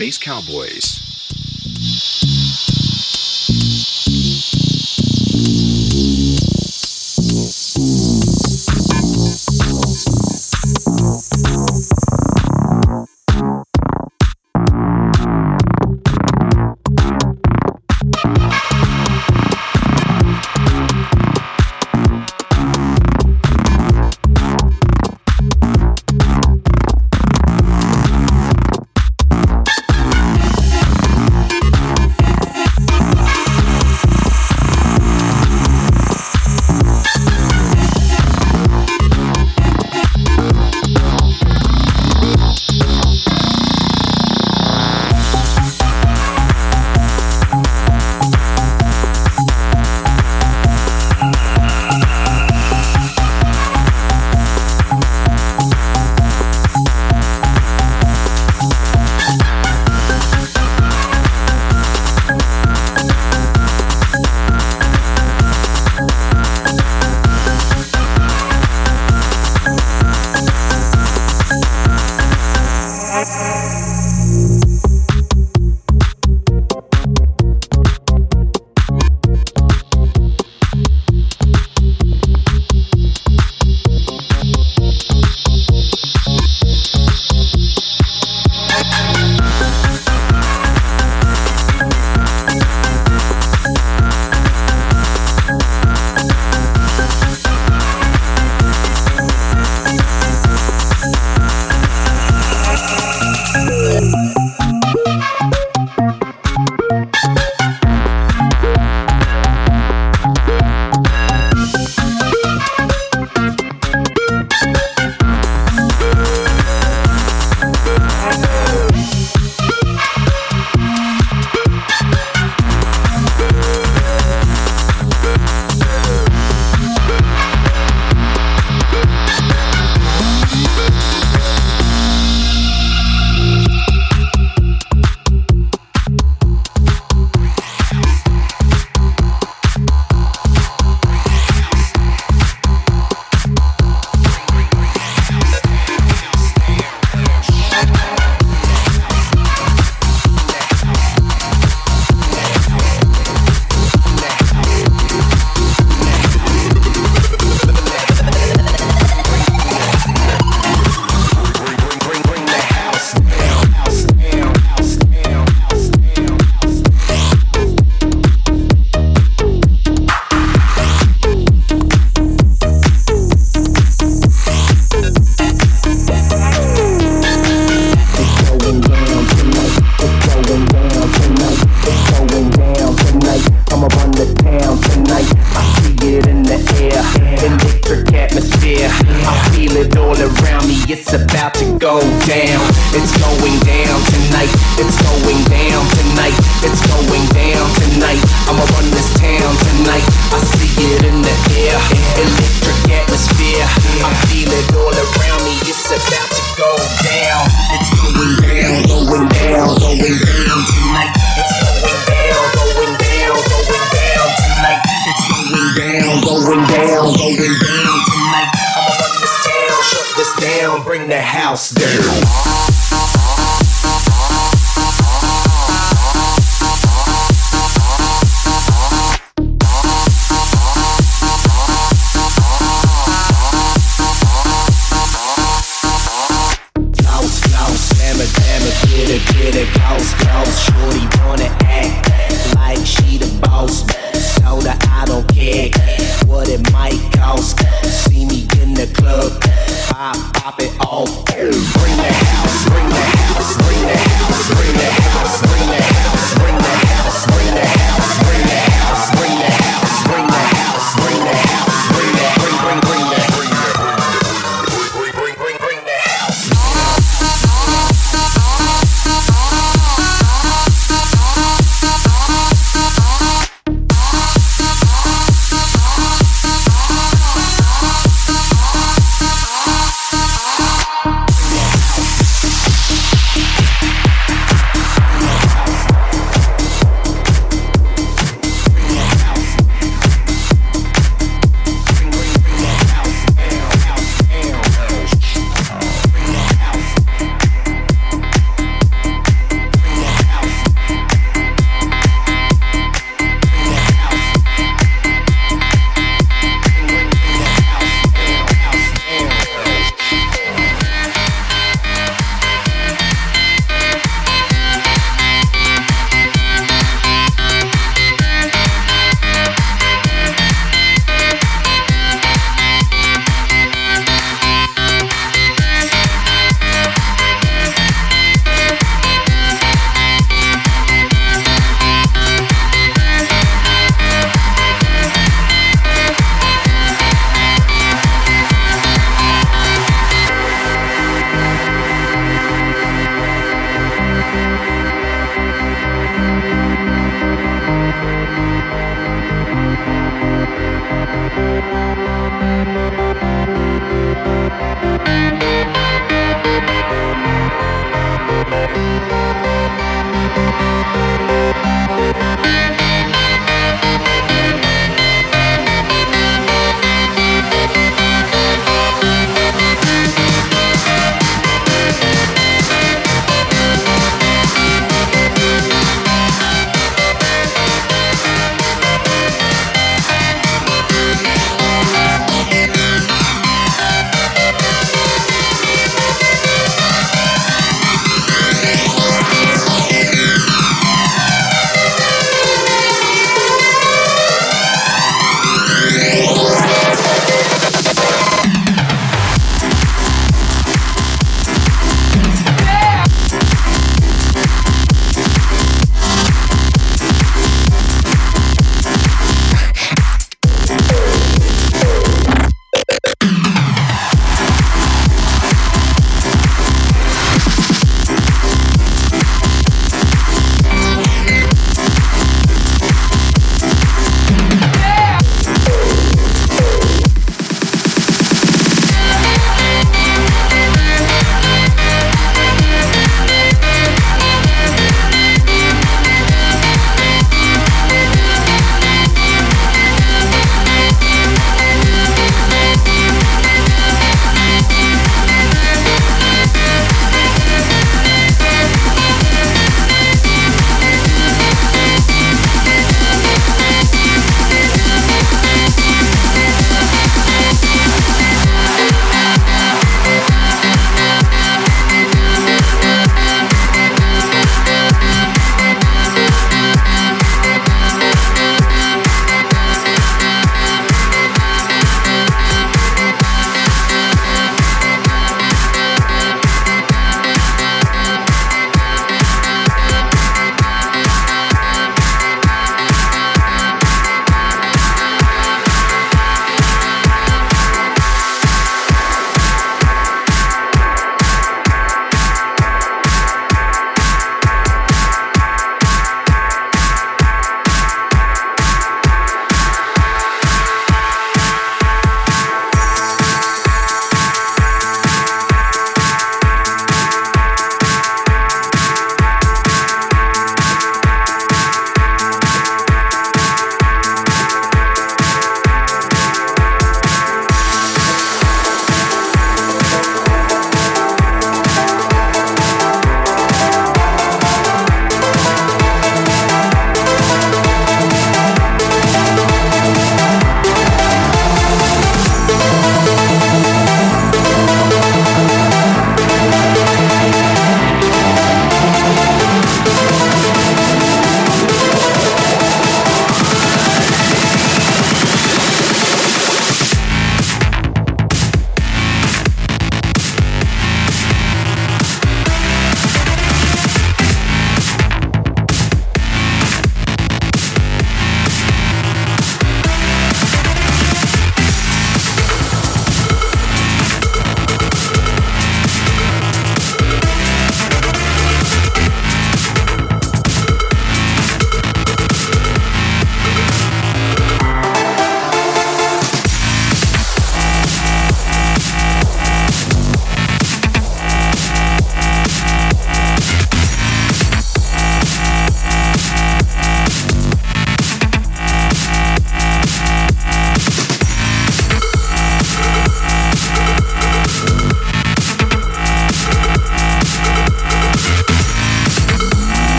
Space Cowboys.